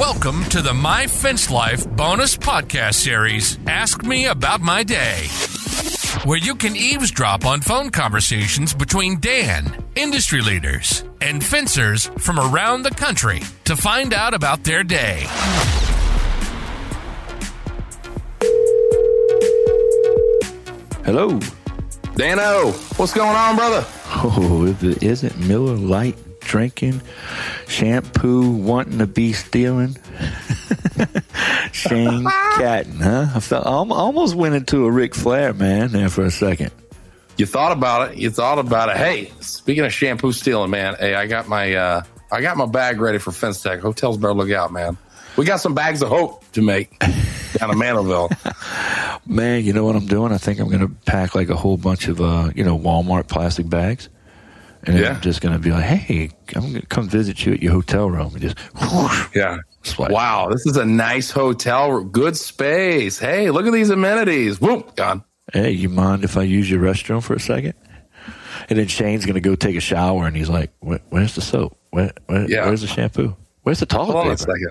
Welcome to the My Fence Life bonus podcast series, Ask Me About My Day, where you can eavesdrop on phone conversations between Dan, industry leaders, and fencers from around the country to find out about their day. Hello. Dano, what's going on, brother? Oh, if it isn't Miller Lite drinking, shampoo wanting to be stealing, Shane Catton, huh? I felt I almost went into a Ric Flair man there for a second. You thought about it. You thought about it. Hey, speaking of shampoo stealing, man. Hey, I got my uh, I got my bag ready for Fence Tech. Hotels better look out, man. We got some bags of hope to make down in Mantelville. Man, you know what I'm doing? I think I'm going to pack like a whole bunch of, uh, you know, Walmart plastic bags. And Yeah. I'm just going to be like, hey, I'm going to come visit you at your hotel room and just, whoosh, Yeah. swipe. Wow, this is a nice hotel. Good space. Hey, look at these amenities. Whoop, gone. Hey, you mind if I use your restroom for a second? And then Shane's going to go take a shower and he's like, where's the soap? Where, where, Yeah. Where's the shampoo? Where's the toilet Hold on a paper? second.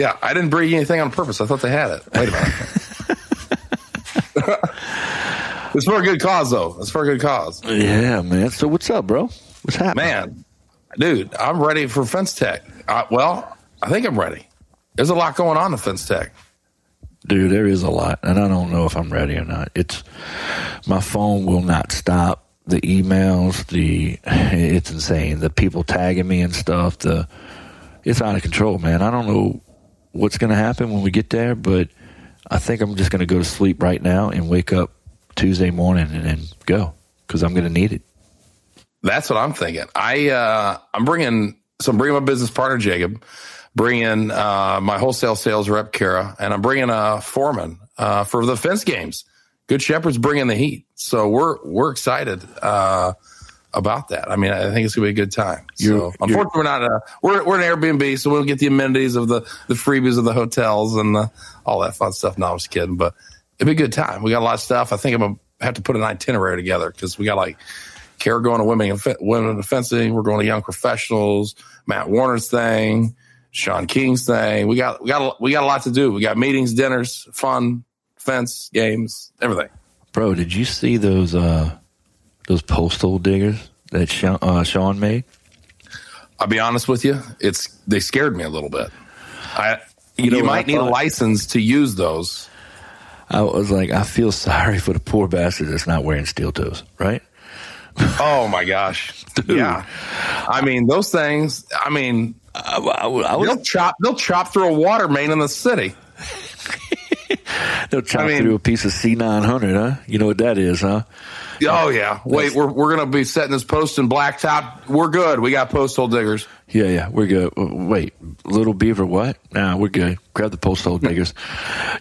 Yeah, I didn't bring anything on purpose. I thought they had it. Wait a minute. it's for a good cause, though. It's for a good cause. Yeah, man. So what's up, bro? What's happening? Man, dude, I'm ready for Fence Tech. Uh, well, I think I'm ready. There's a lot going on in Fence Tech. Dude, there is a lot, and I don't know if I'm ready or not. It's my phone will not stop. The emails, the it's insane. The people tagging me and stuff. The it's out of control, man. I don't know what's going to happen when we get there, but I think I'm just going to go to sleep right now and wake up Tuesday morning and then go because I'm going to need it. That's what I'm thinking. I uh, I'm bringing so I'm bringing my business partner Jacob, bringing uh, my wholesale sales rep Kara, and I'm bringing a foreman uh, for the fence games. Good Shepherd's bringing the heat, so we're we're excited uh, about that. I mean, I think it's gonna be a good time. You're- so unfortunately, we're not. Uh, we're we're an Airbnb, so we don't get the amenities of the the freebies of the hotels and the, all that fun stuff. No, I'm just kidding, but it'd be a good time. We got a lot of stuff. I think I'm gonna have to put an itinerary together because we got like Kara going to women women in fencing. We're going to young professionals. Matt Warner's thing, Sean King's thing. We got we got a- we got a lot to do. We got meetings, dinners, fun, fence games, everything. Bro, did you see those uh those postal diggers that Sean, uh, Sean made? I'll be honest with you, it's they scared me a little bit. I You you, know what I might need a license to use those. I was like, I feel sorry for the poor bastard that's not wearing steel toes, right? Oh my gosh, yeah. I mean those things. I mean I, I, I was, they'll chop they'll chop through a water main in the city. they'll chop I mean- through a piece of C900, huh? You know what that is, huh? Oh yeah. Wait, we're we're gonna be setting this post in blacktop. We're good. We got postal diggers. Yeah, yeah, we're good. Wait, little beaver, what? Nah, we're good. Grab the postal diggers.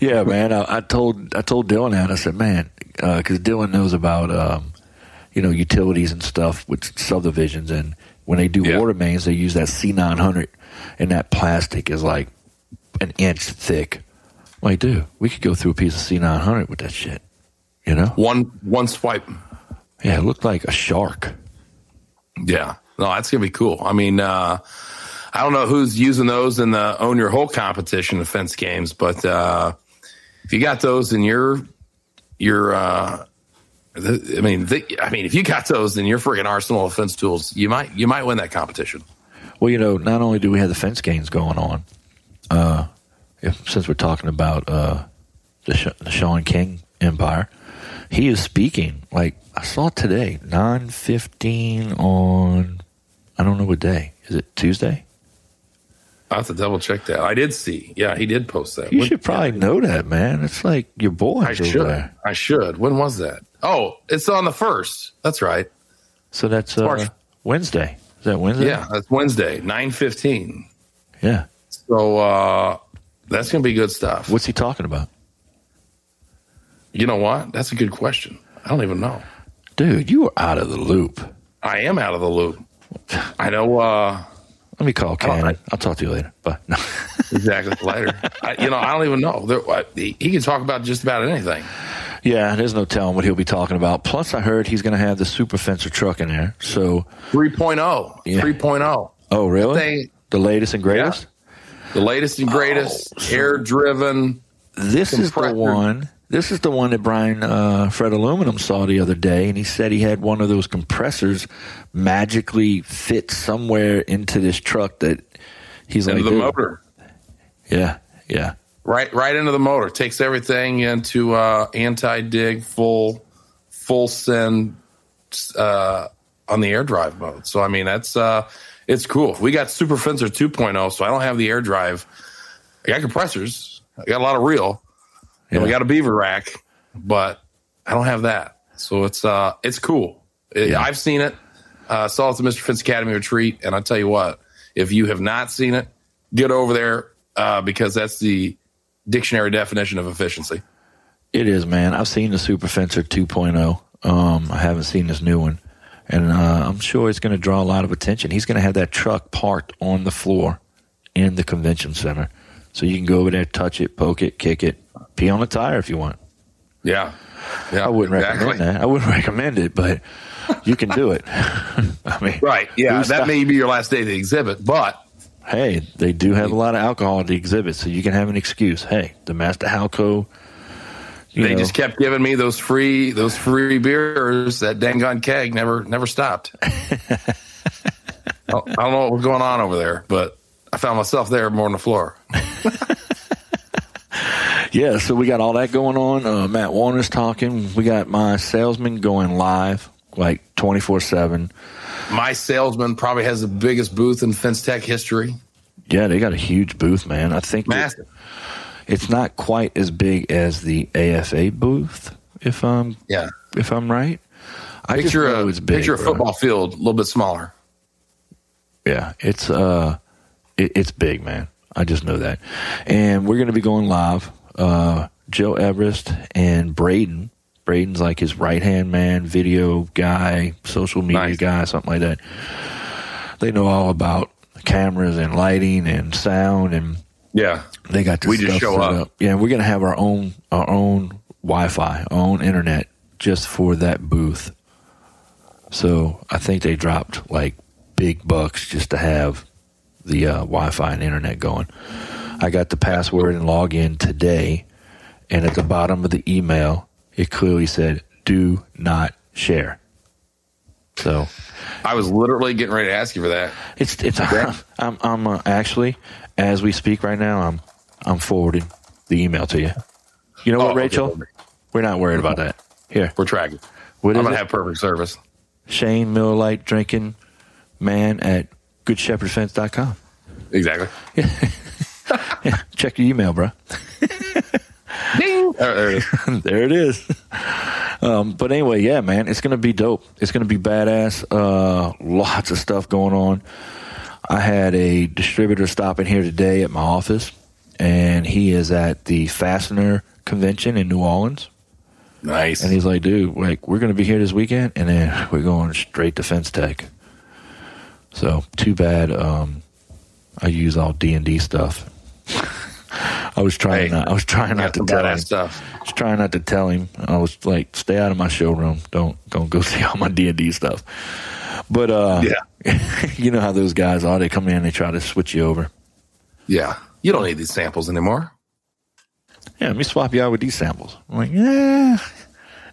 yeah, man. I, I told I told Dylan that. I said, man, because Dylan knows about um, you know utilities and stuff with subdivisions, and when they do Yeah. water mains, they use that C900, and that plastic is like an inch thick. Like, dude, we could go through a piece of C900 with that shit. You know? One one swipe. Yeah, it looked like a shark. Yeah. No, that's gonna be cool. I mean, uh, I don't know who's using those in the own your whole competition of fence games, but uh, if you got those in your your uh, I mean, the, I mean, if you got those in your freaking arsenal of fence tools, you might you might win that competition. Well, you know, not only do we have the fence games going on, uh, if, since we're talking about uh, the, Sh- the Sean King Empire, he is speaking. Like I saw today, nine fifteen on. I don't know what day. Is it Tuesday? I have to double check that. I did see. Yeah, he did post that. You When- should probably know that, man. It's like your boy I should. there. I should. When was that? Oh, it's on the first. That's right. So that's uh, Wednesday. Is that Wednesday? Yeah, that's Wednesday, nine fifteen. Yeah. So uh, that's gonna be good stuff. What's he talking about, You know what? That's a good question. I don't even know. Dude? You are out of the loop. I am out of the loop. I know uh, Let me call Cannon. I'll talk to you later. But no. exactly later. I, you know, I don't even know. There, I, he, he can talk about just about anything. Yeah, there's no telling what he'll be talking about. Plus, I heard he's going to have the super fencer truck in there. So, 3.0. Yeah. 3.0. oh, really? They- the latest and greatest? The latest and greatest air driven. This is the one. This is the one that Brian uh, Fred Aluminum saw the other day, and he said he had one of those compressors magically fit somewhere into this truck that he's Into like, the "Dude." motor. Yeah, yeah, Right right into the motor. Takes everything into uh, anti dig full full send uh, on the air drive mode. So I mean that's uh, it's cool. We got Super Fencer 2.0, so I don't have the air drive. I got compressors. I got a lot of reel. And we got a beaver rack, but I don't have that. So it's uh it's cool. It- Yeah. I've seen it. Uh, saw it at the Mr. Fence Academy retreat, and I tell you what, if you have not seen it, get over there uh, because that's the dictionary definition of efficiency. it is, man. I've seen the Super Fencer 2.0. Um, I haven't seen this new one, and uh, I'm sure it's going to draw a lot of attention. He's going to have that truck parked on the floor in the convention center, so you can go over there, touch it, poke it, kick it, pee on the tire if you want. Yeah, yeah, I wouldn't recommend that. I wouldn't recommend it, but you can do it. I mean, Right? Yeah, that may be your last day of the exhibit, but Hey, they do have a lot of alcohol at the exhibit, so you can have an excuse. Hey, the Master Halco. They know, just kept giving me those free those free beers. That dangon keg never never stopped. I don't know what was going on over there, but I found myself there more on the floor. yeah. So we got all that going on. Uh, Matt Warner's talking. We got my salesman going live, like twenty four seven. My salesman probably has the biggest booth in Fence Tech history. Yeah, they got a huge booth, man. I think Massive. it's not quite as big as the AFA booth, if I'm Yeah. if I'm right. I Picture a it's big. picture a football field, a little bit smaller. Yeah, it's uh, it, it's big, man. I just know that, and we're going to be going live. Uh, Joe Everest and Braden. Braden's like his right hand man, video guy, social media Nice. guy, something like that. They know all about cameras and lighting and sound, and Yeah. they got this We just show set up. Yeah, we're going to have our own our own Wi-Fi, our own internet, just for that booth. So I think they dropped like big bucks just to have the uh, Wi-Fi and internet going. I got the password and login today, and at the bottom of the email, it clearly said "Do not share." So I was literally getting ready to ask you for that. it's it's. I'm I'm uh, actually as we speak right now. I'm I'm forwarding the email to you. You know Oh, what, okay, Rachel? perfect. We're not worried about that. Here, We're tracking. what I'm gonna it? have perfect service. Shane Miller Lite drinking man at goodshepherdfence.com. Exactly. Yeah, check your email, bro. Ding. There, there it is. there it is. Um, but anyway, yeah, man, it's gonna be dope. It's gonna be badass. Uh, lots of stuff going on. I had a distributor stopping here today at my office, and he is at the Fastener Convention in New Orleans. Nice. And he's like, dude, like we're gonna be here this weekend, and then we're going straight to Fence Tech. So too bad. Um, I use all D and D stuff. I was trying Hey, not. I was trying not to tell him. stuff. I was trying not to tell him. I was like, stay out of my showroom. Don't don't go see all my D and D stuff. But uh, Yeah. you know how those guys are. They come in, they try to switch you over. Yeah. You don't need these samples anymore. Yeah, let me swap you out with these samples. I'm like, yeah.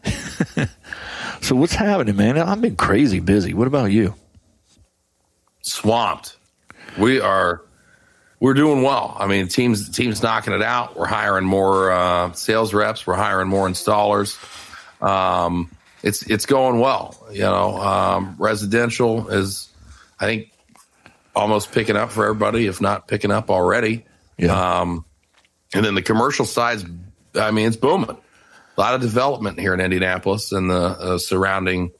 so what's happening, man? I've been crazy busy. What about you? Swamped. We are we're doing well. I mean, teams teams knocking it out. We're hiring more uh, sales reps. We're hiring more installers. Um, it's it's going well. You know, um, residential is, I think, almost picking up for everybody, if not picking up already. Yeah. Um, and then the commercial side's, I mean, it's booming. A lot of development here in Indianapolis and the uh, surrounding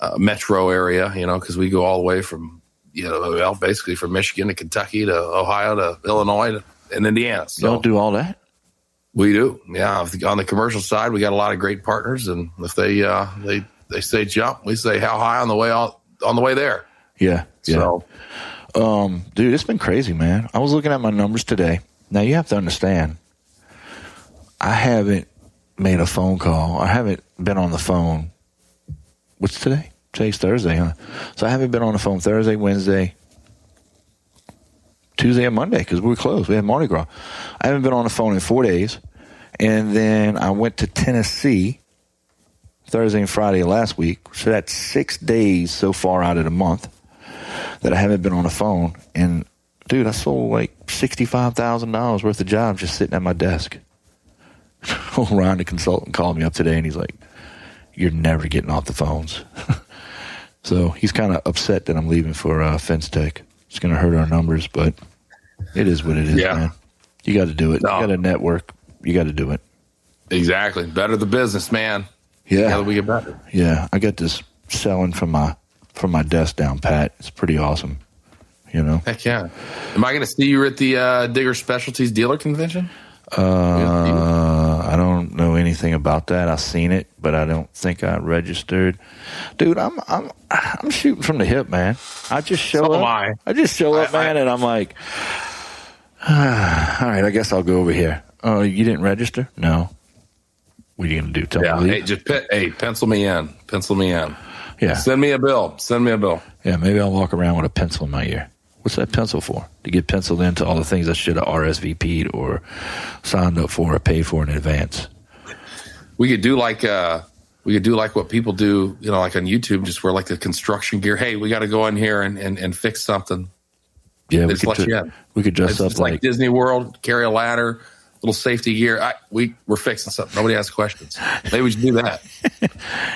uh, metro area, you know, because we go all the way from, you know, well, basically from Michigan to Kentucky to Ohio to Illinois to, and Indiana. So Y'all do all that? we do. Yeah. On the commercial side, we got a lot of great partners. And if they, uh, they, they say jump, we say how high on the way out, on the way there. Yeah. Yeah. So Um, dude, it's been crazy, man. I was looking at my numbers today. Now you have to understand, I haven't made a phone call. I haven't been on the phone. What's today? Today's Thursday, huh? So I haven't been on the phone Thursday, Wednesday, Tuesday and Monday because we were closed. We had Mardi Gras. I haven't been on the phone in four days, and then I went to Tennessee Thursday and Friday last week. So that's six days so far out of the month that I haven't been on the phone. And dude, I sold like sixty-five thousand dollars worth of jobs just sitting at my desk. Ryan, the consultant, called me up today, and he's like, "You're never getting off the phones." so he's kind of upset that I'm leaving for uh, Fence Tech. It's going to hurt our numbers, but it is what it is, Yeah. man. You got to do it. No. You got to network. You got to do it. Exactly. Better the business, man. Yeah. Together we get better. Yeah, I got this selling from my from my desk down pat. It's pretty awesome. You know. Heck yeah. Am I going to see you at the uh, Digger Specialties Dealer Convention? Uh, don't know anything about that. I've seen it, but I don't think I registered. Dude, I'm I'm I'm shooting from the hip, man. I just show So up. am I. just show up, I- I- man, and I'm like, all right, I guess I'll go over here. Oh, you didn't register? No. What are you gonna do? Tell Yeah. me? Hey, just hey, pencil me in. Pencil me in. yeah, Send me a bill. Send me a bill. yeah. Maybe I'll walk around with a pencil in my ear. What's that pencil for? To get penciled into all the things I should have RSVP'd or signed up for or paid for in advance. We could do like uh we could do like what people do, you know, like on YouTube, just wear like the construction gear. Hey, we got to go in here and, and, and fix something. Yeah, we could, let you dre- in. we could dress It's up just like, like Disney World, carry a ladder, little safety gear. I, we we're fixing something. Nobody asks questions. Maybe we should do that.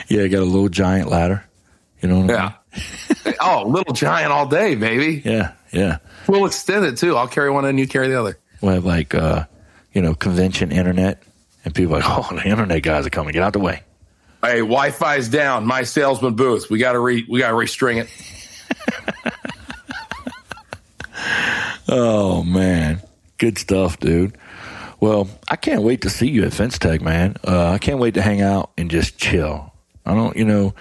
yeah, you got a little giant ladder. You know what I Yeah. mean? oh, little giant all day, baby. Yeah, yeah. We'll extend it too. I'll carry one and you carry the other. We'll have like uh, you know, convention internet and people are like, Oh, the internet guys are coming, get out the way. Hey, Wi-Fi's down. My salesman booth. We got to re we got to restring it. Oh man. Good stuff, dude. Well, I can't wait to see you at Fence Tech, man. Uh, I can't wait to hang out and just chill. I don't, you know,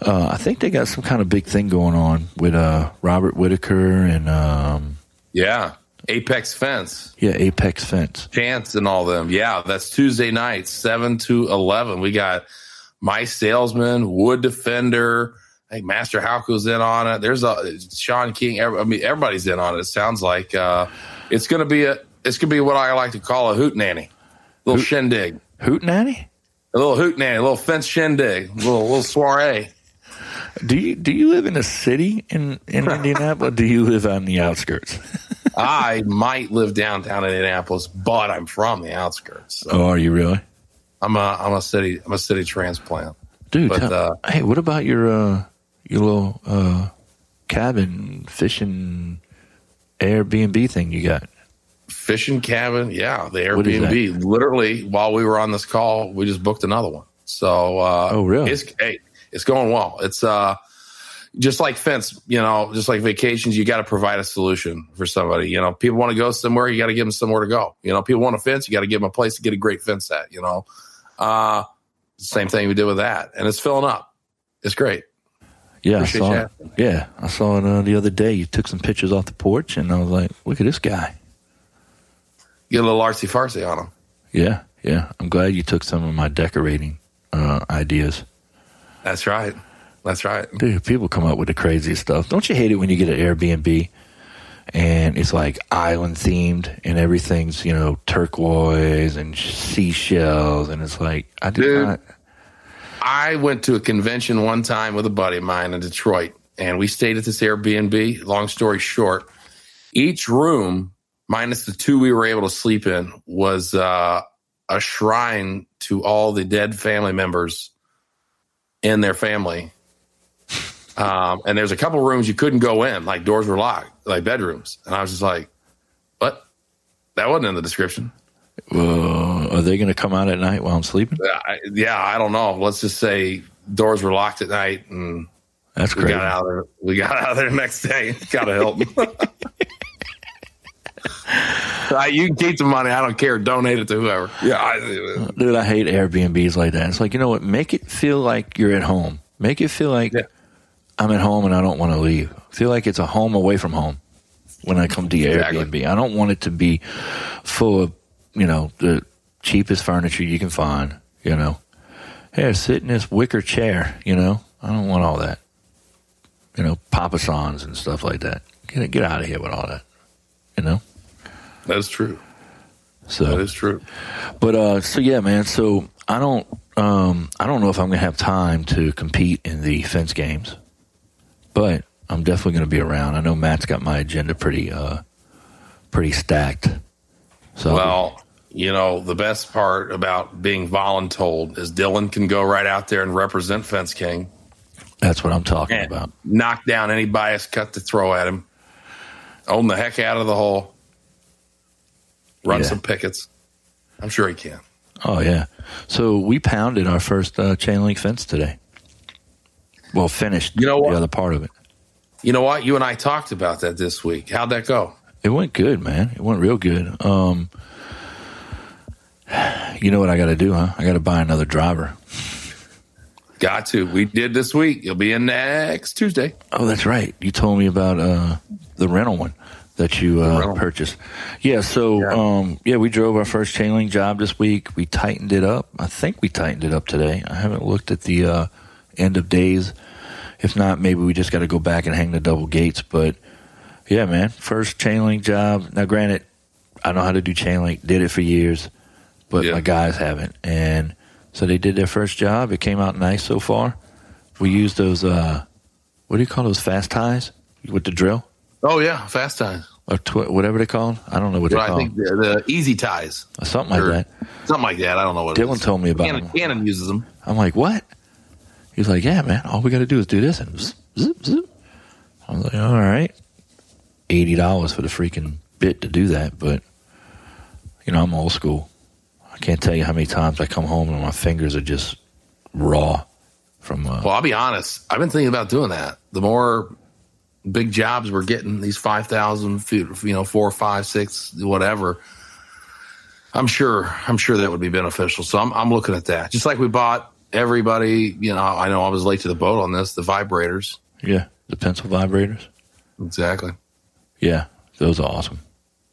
uh, I think they got some kind of big thing going on with uh, Robert Whitaker and um, Yeah. Apex Fence, yeah, Apex Fence. Chance, and all them. Yeah, that's Tuesday night, seven to eleven. We got my salesman, Wood Defender. I think Master Halco's in on it. There's a Sean King. I mean, everybody's in on it. It sounds like uh, it's going to be a. It's going to be what I like to call a hoot nanny, little shindig, Hoot nanny. a little hoot nanny, a little fence shindig, a little little soiree. Do you do you live in a city in, in Indianapolis? Or do you live on the outskirts? I might live downtown in Indianapolis, but I'm from the outskirts. So Oh, are you really, I'm a I'm a city I'm a city transplant. dude? But, tell- uh, hey, what about your uh, your little uh, cabin fishing Airbnb thing you got? Fishing cabin, yeah, the Airbnb. Literally, while we were on this call, we just booked another one. So, uh, Oh, really? It's hey, it's going well. It's uh, just like fence, you know, just like vacations. You got to provide a solution for somebody. You know, people want to go somewhere, you got to give them somewhere to go. You know, people want a fence, you got to give them a place to get a great fence at. You know, uh, same thing we did with that, and it's filling up. It's great. Yeah, Appreciate I saw it. Yeah, I saw it uh, the other day. You took some pictures off the porch, and I was like, "Look at this guy." Get a little artsy fartsy on him. Yeah, yeah. I'm glad you took some of my decorating uh, ideas, That's right. That's right. dude. People come up with the craziest stuff. Don't you hate it when you get an Airbnb and it's like island themed and everything's you know turquoise and seashells, and it's like I do Dude. not. I went to a convention one time with a buddy of mine in Detroit, and we stayed at this Airbnb. Long story short, each room, minus the two we were able to sleep in, was uh, a shrine to all the dead family members in their family. Um, and there's a couple rooms you couldn't go in, like doors were locked, like bedrooms. And I was just like, "What? That wasn't in the description." Uh, are they going to come out at night while I'm sleeping? I, yeah, I don't know. Let's just say doors were locked at night, and That's We crazy. got out of there. We got out of there next day. Gotta help. You can keep the money. I don't care. Donate it to whoever. Yeah, I, Dude, I hate Airbnbs like that. It's like, you know what? Make it feel like you're at home. Make it feel like Yeah. I'm at home and I don't want to leave. I Feel like it's a home away from home when I come to your Exactly. Airbnb. I don't want it to be full of, you know, the cheapest furniture you can find, you know. Here, sit in this wicker chair, you know. I don't want all that. You know, Papa Sans and stuff like that. Get get out of here with all that. You know. That is true. So That is true. But uh, so yeah, man. So I don't, um, I don't know if I'm gonna have time to compete in the fence games, but I'm definitely gonna be around. I know Matt's got my agenda pretty, uh, pretty stacked. So Well, you know, the best part about being voluntold is Dylan can go right out there and represent Fence King that's what I'm talking about. knock down any bias cut to throw at him, own the heck out of the hole, run Yeah. some pickets. I'm sure he can. Oh yeah. So we pounded our first uh, chain link fence today. Well, finished. You know what? The other part of it. You know what? You and I talked about that this week. How'd that go? It went good, man. It went real good. Um, you know what I got to do, huh? I got to buy another driver. Got to. We did this week. You'll be in next Tuesday. Oh, that's right. You told me about uh, the rental one that you uh, purchased. Yeah. So, Yeah. Um, yeah, we drove our first chain link job this week. We tightened it up. I think we tightened it up today. I haven't looked at the uh, end of days. If not, maybe we just got to go back and hang the double gates. But yeah, man, first chain link job. Now, granted, I know how to do chain link. Did it for years, but Yeah. my guys haven't. And so they did their first job. It came out nice so far. We used those. Uh, what do you call those fast ties with the drill Oh yeah, fast ties. or tw- whatever they call them? I don't know what they But I think the, the easy ties, Something like that. something like that. I don't know what. it Dylan told me about Canon, them. Canon uses them. I'm like, what? He's like, yeah, man. All we got to do is do this and zip, zip, zip. I was like, all right, eighty dollars for the freaking bit to do that. But you know, I'm old school. I can't tell you how many times I come home and my fingers are just raw from. Uh, Well, I'll be honest. I've been thinking about doing that. The more big jobs we're getting, these five thousand feet, you know, four, five, six, whatever. I'm sure. I'm sure that would be beneficial. So I'm, I'm looking at that. Just like we bought everybody. You know, I know I was late to the boat on this. The vibrators. yeah, the pencil vibrators. Exactly. Yeah, those are awesome.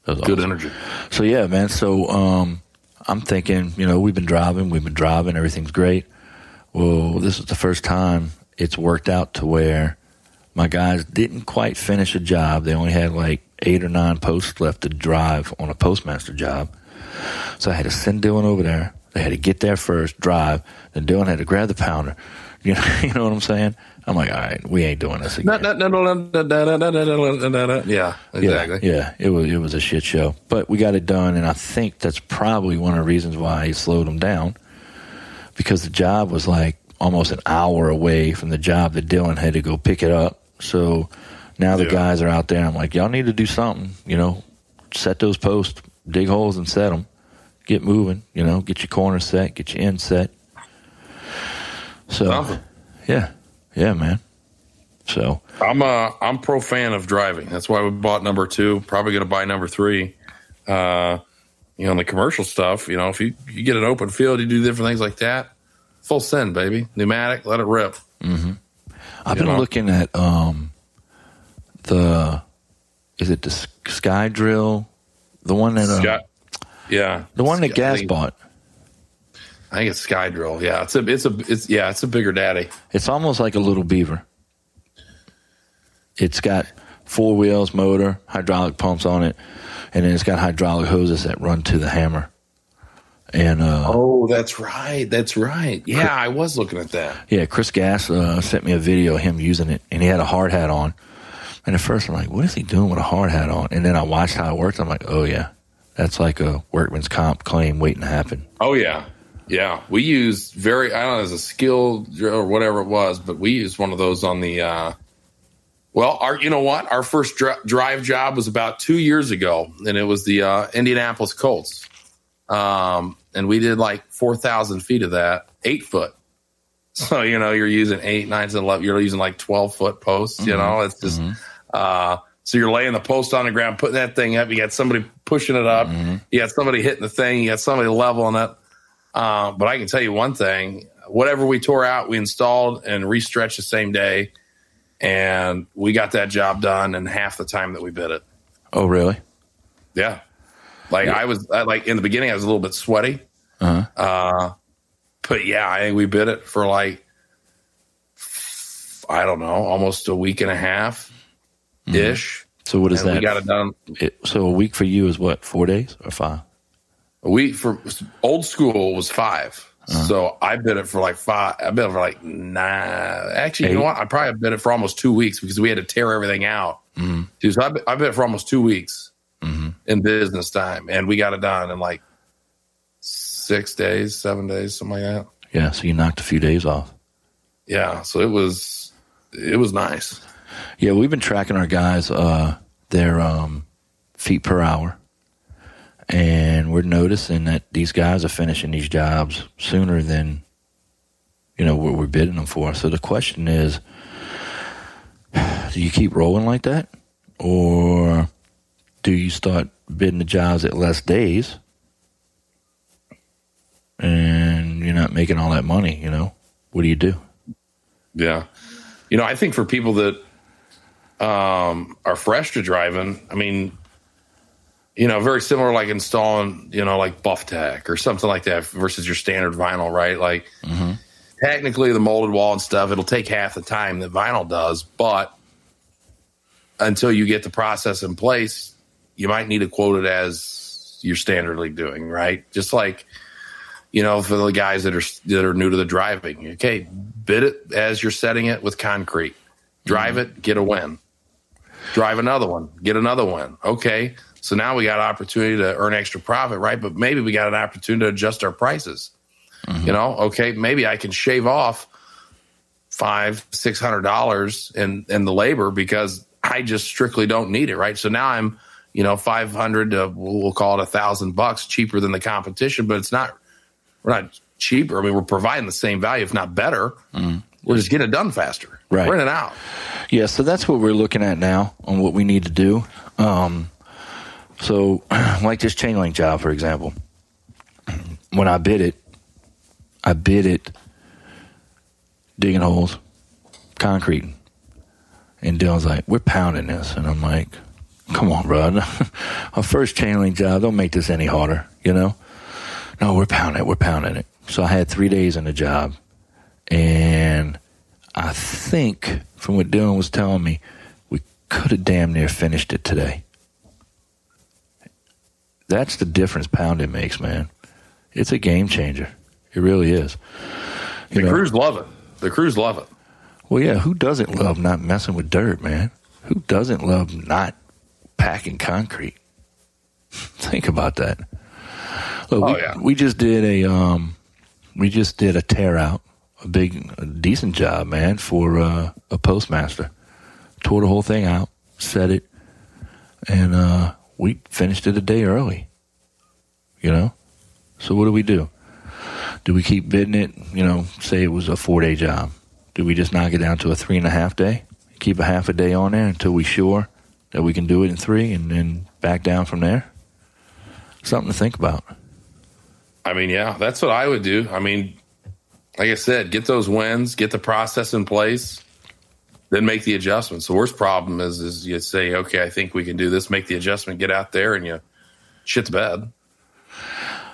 Those are Good awesome. energy. So yeah, man. So um, I'm thinking, you know, we've been driving, we've been driving, everything's great. Well, this is the first time it's worked out to where my guys didn't quite finish a job. They only had like eight or nine posts left to drive on a postmaster job. So I had to send Dylan over there. They had to get there first, drive, then Dylan had to grab the pounder. You know, you know what I'm saying? I'm like, all right, we ain't doing this again. Yeah, exactly. Yeah, yeah, it was it was a shit show, but we got it done, and I think that's probably one of the reasons why he slowed him down, because the job was like almost an hour away from the job that Dylan had to go pick it up. So now the yeah. guys are out there. I'm like, y'all need to do something. You know, set those posts, dig holes, and set them. Get moving, you know, get your corner set, get your end set. So Something. yeah, yeah, man. So I'm uh I'm pro fan of driving. That's why we bought number two. Probably going to buy number three. Uh, you know, on the commercial stuff. You know, if you you get an open field, you do different things like that. Full send, baby. Pneumatic, let it rip. I've You been know? looking at um the is it the Sky Drill, the one that uh, yeah, the one that Gass bought. I think it's Sky Drill. Yeah, it's a it's a it's yeah, it's a bigger daddy. It's almost like a little beaver. It's got four wheels, motor, hydraulic pumps on it, and then it's got hydraulic hoses that run to the hammer. And uh, Oh, that's right. That's right. Yeah, I was looking at that. Yeah, Chris Gass uh, sent me a video of him using it, and he had a hard hat on. And at first, I'm like, "What is he doing with a hard hat on?" And then I watched how it worked. I'm like, "Oh yeah, that's like a workman's comp claim waiting to happen." Oh yeah, yeah. We used very I don't know as a skill or whatever it was, but we used one of those on the. uh Well, our you know what? Our first dri- drive job was about two years ago, and it was the uh, Indianapolis Colts, um, and we did like four thousand feet of that, eight foot. So you know you're using eight, nine, and eleven. You're using like twelve foot posts. You know, it's just. Uh, so you're laying the post on the ground, putting that thing up. You got somebody pushing it up. You got somebody hitting the thing. You got somebody leveling it. Uh, but I can tell you one thing: whatever we tore out, we installed and restretched the same day, and we got that job done in half the time that we bid it. Oh really? Yeah, like I was I, like in the beginning, I was a little bit sweaty. Uh-huh. Uh, but yeah, I think we bid it for like I don't know, almost a week and a half ish. So what is and that? we got it done. It- so a week for you is what? Four days or five? A week for old school was 5 Uh-huh. So I bid it for like five. I bid it for like nine. Actually, you know what? I probably bid it for almost two weeks because we had to tear everything out. Mm-hmm. Dude, so I bid, I bid it for almost two weeks in business time, and we got it done in like six days, seven days, something like that. Yeah. So you knocked a few days off. Yeah, so it was it was nice. Yeah, we've been tracking our guys, uh, their um, feet per hour, and we're noticing that these guys are finishing these jobs sooner than you know what we're bidding them for. So the question is, do you keep rolling like that, or do you start bidding the jobs at less days, and you're not making all that money? You know, what do you do? Yeah. You know, I think for people that um, are fresh to driving, I mean, you know, very similar like installing, you know, like Bufftech or something like that versus your standard vinyl, right? Like technically the molded wall and stuff, it'll take half the time that vinyl does, but until you get the process in place, you might need to quote it as you're standardly doing, right? Just like, you know, for the guys that are that are new to the driving, okay, bid it as you're setting it with concrete. Drive it, get a win. Drive another one, get another one. Okay, so now we got opportunity to earn extra profit, right? But maybe we got an opportunity to adjust our prices. Mm-hmm. You know, okay, maybe I can shave off five, six hundred dollars in in the labor because I just strictly don't need it, right? So now I'm, you know, five hundred to we'll call it a thousand bucks cheaper than the competition, but it's not we're not cheaper. I mean, we're providing the same value, if not better. Mm-hmm. We're just getting it done faster. Right. We're in and out. Yeah, so that's what we're looking at now on what we need to do. Um, so, like this chain link job, for example, when I bid it, I bid it digging holes, concreting. And Dylan's like, we're pounding this. And I'm like, come on, bro. Our first chain link job, don't make this any harder, you know? No, we're pounding it. We're pounding it. So I had three days in the job. And I think from what Dylan was telling me, we could have damn near finished it today. That's the difference pounding makes, man. It's a game changer. It really is. You The know? crews love it. The crews love it. Well, yeah, who doesn't love not messing with dirt, man? Who doesn't love not packing concrete? Think about that. Look, Oh, we, yeah. we just did a um, we just did a tear out, a big, a decent job, man, for uh, a postmaster. Tore the whole thing out, set it, and uh, we finished it a day early. You know, so what do we do? Do we keep bidding it? You know, say it was a four day job. Do we just knock it down to a three and a half day? Keep a half a day on there until we sure that we can do it in three, and then back down from there. Something to think about. I mean, yeah, that's what I would do. I mean, like I said, get those wins, get the process in place, then make the adjustments. The worst problem is is you say, okay, I think we can do this, make the adjustment, get out there, and you shit the bed.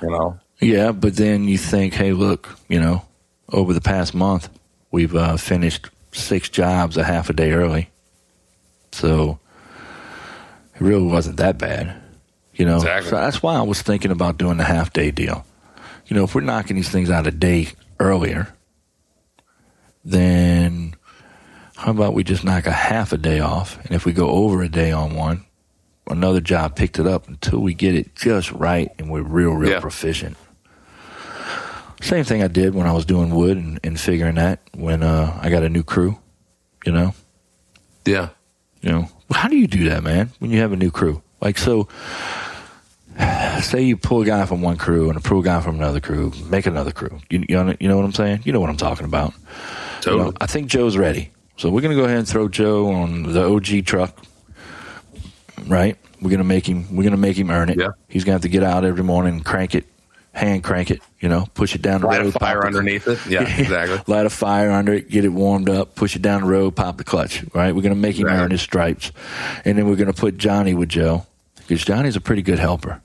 You know, Yeah, but then you think, hey, look, you know, over the past month, we've uh, finished six jobs a half a day early. So it really wasn't that bad, you know. Exactly. So that's why I was thinking about doing the half day deal. You know, if we're knocking these things out a day earlier, then how about we just knock a half a day off? And if we go over a day on one, another job picked it up until we get it just right and we're real, real Yeah. proficient. Same thing I did when I was doing wood and, and figuring that when uh, I got a new crew, you know. yeah, You know, how do you do that, man? When you have a new crew, like so. Say you pull a guy from one crew and a pull a guy from another crew, make another crew. You, you, know, you know what I'm saying? You know what I'm talking about. You totally. know, I think Joe's ready. So we're going to go ahead and throw Joe on the OG truck, right? We're going to make him. We're going to make him earn it. Yeah. He's going to have to get out every morning and crank it, hand crank it. You know, push it down the Light road. a fire underneath it. Yeah, exactly. Light a fire under it, get it warmed up, push it down the road, pop the clutch. Right? We're going to make him Right. earn his stripes, and then we're going to put Johnny with Joe because Johnny's a pretty good helper.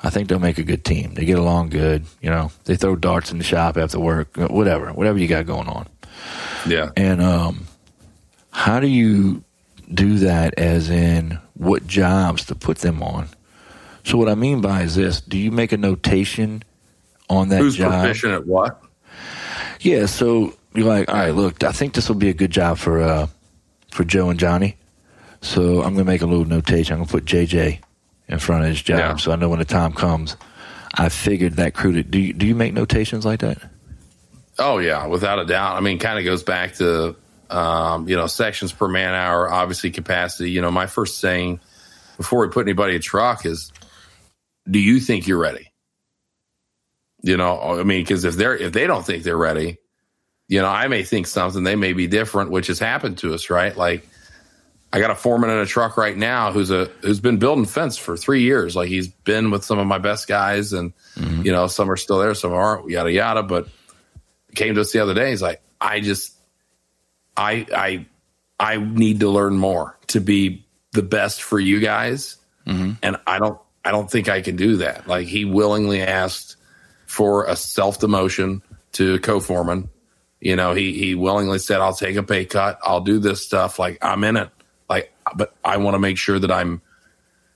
I think they'll make a good team. They get along good. You know, they throw darts in the shop after work, whatever, whatever you got going on. Yeah, And um, how do you do that? As in, what jobs to put them on. So what I mean by is this: Do you make a notation on that Who's job? proficient at what? Yeah, so you're like, all right, look, I think this will be a good job for uh, for Joe and Johnny. So I'm gonna make a little notation. I'm gonna put JJ in front of his job, Yeah. so I know when the time comes. I figured that crew. To, do you do you make notations like that? Oh yeah, without a doubt. I mean, kind of goes back to um, you know sections per man hour, obviously capacity. You know, my first saying before we put anybody in a truck is, "Do you think you're ready?" You know, I mean, because if they're if they don't think they're ready, you know, I may think something they may be different, which has happened to us, right? Like, I got a foreman in a truck right now who's a who's been building fence for three years. Like, he's been with some of my best guys, and mm-hmm. you know, some are still there, some aren't, yada yada. But came to us the other day. He's like, I just, I, I, I need to learn more to be the best for you guys, mm-hmm. and I don't, I don't think I can do that. Like he willingly asked for a self demotion to co-foreman. You know, he he willingly said, "I'll take a pay cut. I'll do this stuff. Like I'm in it. But I want to make sure that I'm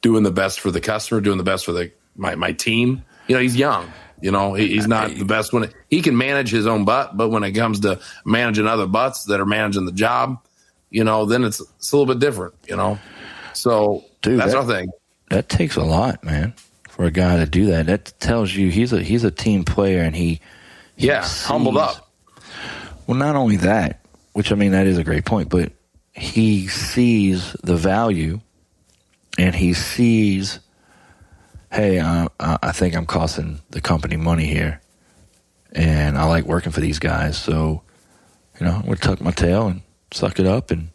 doing the best for the customer, doing the best for the my my team. You know, he's young. You know, he, he's not the best when it, he can manage his own butt, but when it comes to managing other butts that are managing the job, you know, then it's it's a little bit different. You know, so Dude, that's that- our thing. That takes a lot, man, for a guy to do that. That tells you he's a he's a team player, and he, he Yeah, humbled up. Well, not only that, which I mean that is a great point, but he sees the value, and he sees, hey, I, I think I'm costing the company money here, and I like working for these guys, so you know, I'm gonna tuck my tail and suck it up and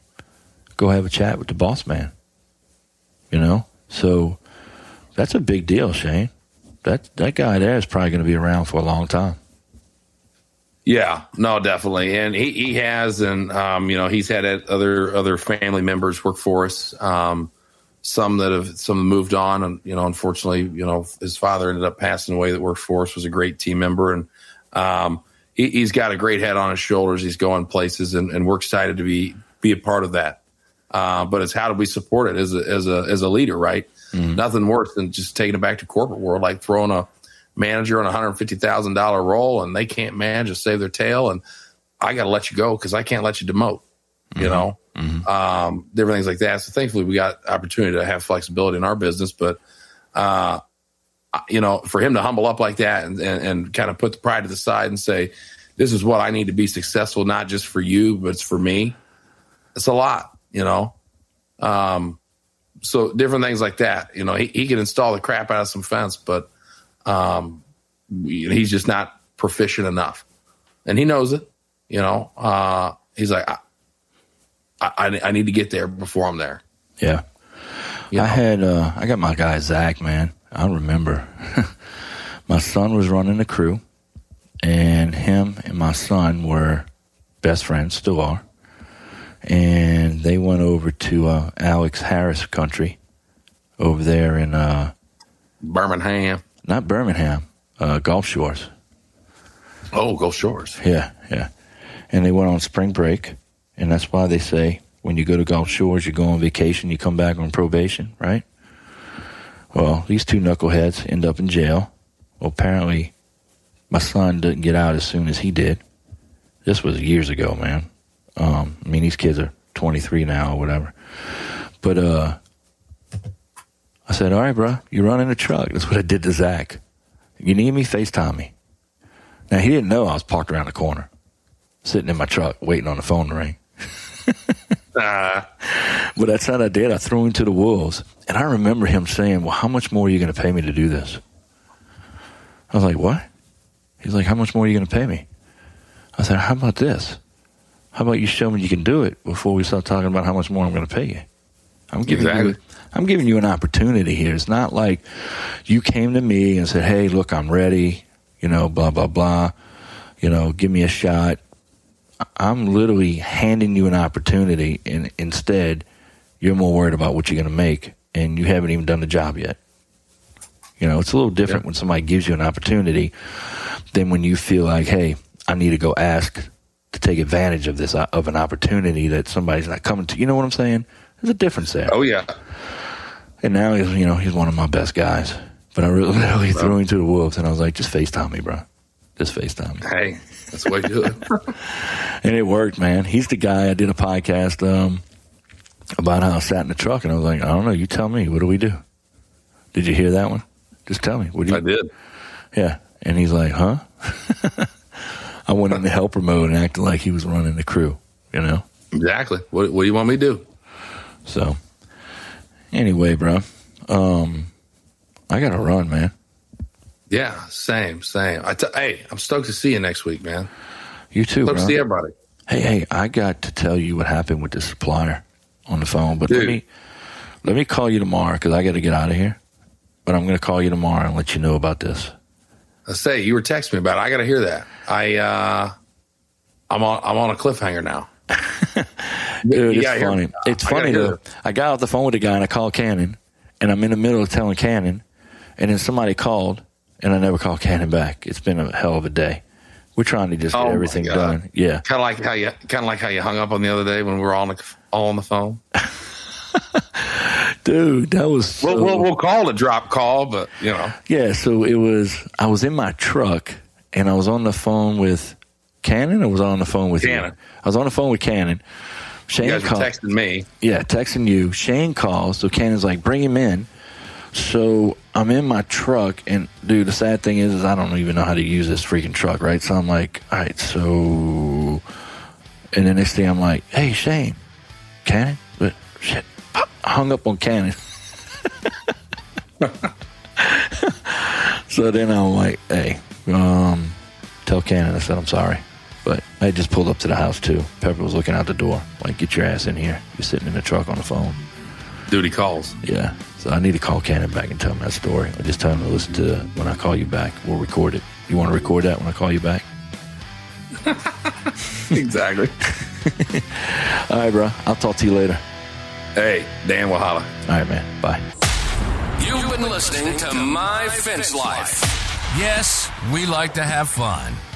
go have a chat with the boss man. You know, so that's a big deal, Shane. That that guy there is probably going to be around for a long time. Yeah, no, definitely, and he, he has, and um, you know, he's had other other family members work for us. Um, some that have some moved on, and you know, unfortunately, you know, his father ended up passing away. That worked for us was a great team member, and um, he, he's got a great head on his shoulders. He's going places, and, and we're excited to be be a part of that. Uh, but it's how do we support it as a as a as a leader, right? Nothing worse than just taking it back to corporate world, like throwing a manager on a hundred fifty thousand dollar role, and they can't manage to save their tail, and I got to let you go because I can't let you demote. You know, um, different things like that. So thankfully, we got opportunity to have flexibility in our business, but uh, you know, for him to humble up like that and, and, and kind of put the pride to the side and say, "This is what I need to be successful, not just for you, but it's for me." It's a lot, you know. Um, so different things like that. You know, he, he can install the crap out of some fence, but um, he's just not proficient enough, and he knows it. You know, uh, he's like, I, I, I need to get there before I'm there. Yeah. You I had uh I got my guy Zach, man. I remember. my son was running the crew and him and my son were best friends, still are. And they went over to uh Alex Harris country over there in uh Birmingham. Not Birmingham, uh Gulf Shores. Oh, Gulf Shores. Yeah, yeah. And they went on spring break, and that's why they say when you go to Gulf Shores, you go on vacation, you come back on probation, right? Well, these two knuckleheads end up in jail. Well, apparently, my son didn't get out as soon as he did. This was years ago, man. Um, I mean, these kids are 23 now or whatever. But uh, I said, all right, bro, you're running a truck. That's what I did to Zach. You need me? FaceTime me. Now, he didn't know I was parked around the corner, sitting in my truck, waiting on the phone to ring. Uh, But that's what I did. I threw him to the wolves. And I remember him saying, Well, how much more are you going to pay me to do this? I was like, What? He's like, How much more are you going to pay me? I said, How about this? How about you show me you can do it before we start talking about how much more I'm going to pay you? I'm giving you Exactly. I'm giving you an opportunity here. It's not like you came to me and said, "Hey, look, I'm ready." You know, blah blah blah. You know, give me a shot. I'm literally handing you an opportunity, and instead, you're more worried about what you're going to make, and you haven't even done the job yet. You know, it's a little different Yeah. when somebody gives you an opportunity than when you feel like, hey, I need to go ask to take advantage of this uh, of an opportunity that somebody's not coming to. You know what I'm saying? There's a difference there. oh yeah. And now he's, you know, he's one of my best guys. But I really, literally threw him to the wolves, and I was like, just FaceTime me, bro. Just FaceTime me. Hey, that's the way to do. And it worked, man. He's the guy I did a podcast um, about how I sat in the truck, and I was like, I don't know. You tell me. What do we do? Did you hear that one? Just tell me. What do you? I did. Yeah. And he's like, huh? I went into helper mode and acted like he was running the crew, you know? Exactly. What, what do you want me to do? So, anyway, bro, um, I got to run, man. Yeah, same, same. I t- hey, I'm stoked to see you next week, man. You too, Stoked bro. to see everybody. Hey, hey, I got to tell you what happened with the supplier on the phone, but let me let me call you tomorrow because I got to get out of here. But I'm going to call you tomorrow and let you know about this. I say you were texting me about. it. I got to hear that. I uh, I'm on I'm on a cliffhanger now. Dude, it's gotta hear- funny. It's funny though. I got off the phone with a guy and I called Cannon, and I'm in the middle of telling Cannon, and then somebody called, and I never called Cannon back. It's been a hell of a day. We're trying to just Oh, get my everything done. Yeah, Kind of like how you kind of like how you hung up on the other day when we were all on the all on the phone. dude, that was so, We'll, we'll we'll call it a drop call, but you know, yeah. So it was. I was in my truck, and I was on the phone with Cannon. I was on the phone with you? Cannon. I was on the phone with Cannon. Shane you were texting me. Yeah, texting you. Shane calls, so Cannon's like, bring him in. So I'm in my truck, and dude, the sad thing is, is I don't even know how to use this freaking truck, right? So I'm like, all right, so, and the next thing I'm like, hey, Shane, Cannon, but shit, hung up on Cannon. so then I'm like, hey, um, tell Cannon I said I'm sorry. But I just pulled up to the house too. Pepper was looking out the door, like, get your ass in here. You're sitting in the truck on the phone. Duty calls. Yeah. So I need to call Cannon back and tell him that story. I just tell him to listen to when I call you back. We'll record it. You want to record that when I call you back? exactly. All right, bro. I'll talk to you later. Hey, Dan will holla. All right, man. Bye. You've been listening to My Fence Life. Yes, we like to have fun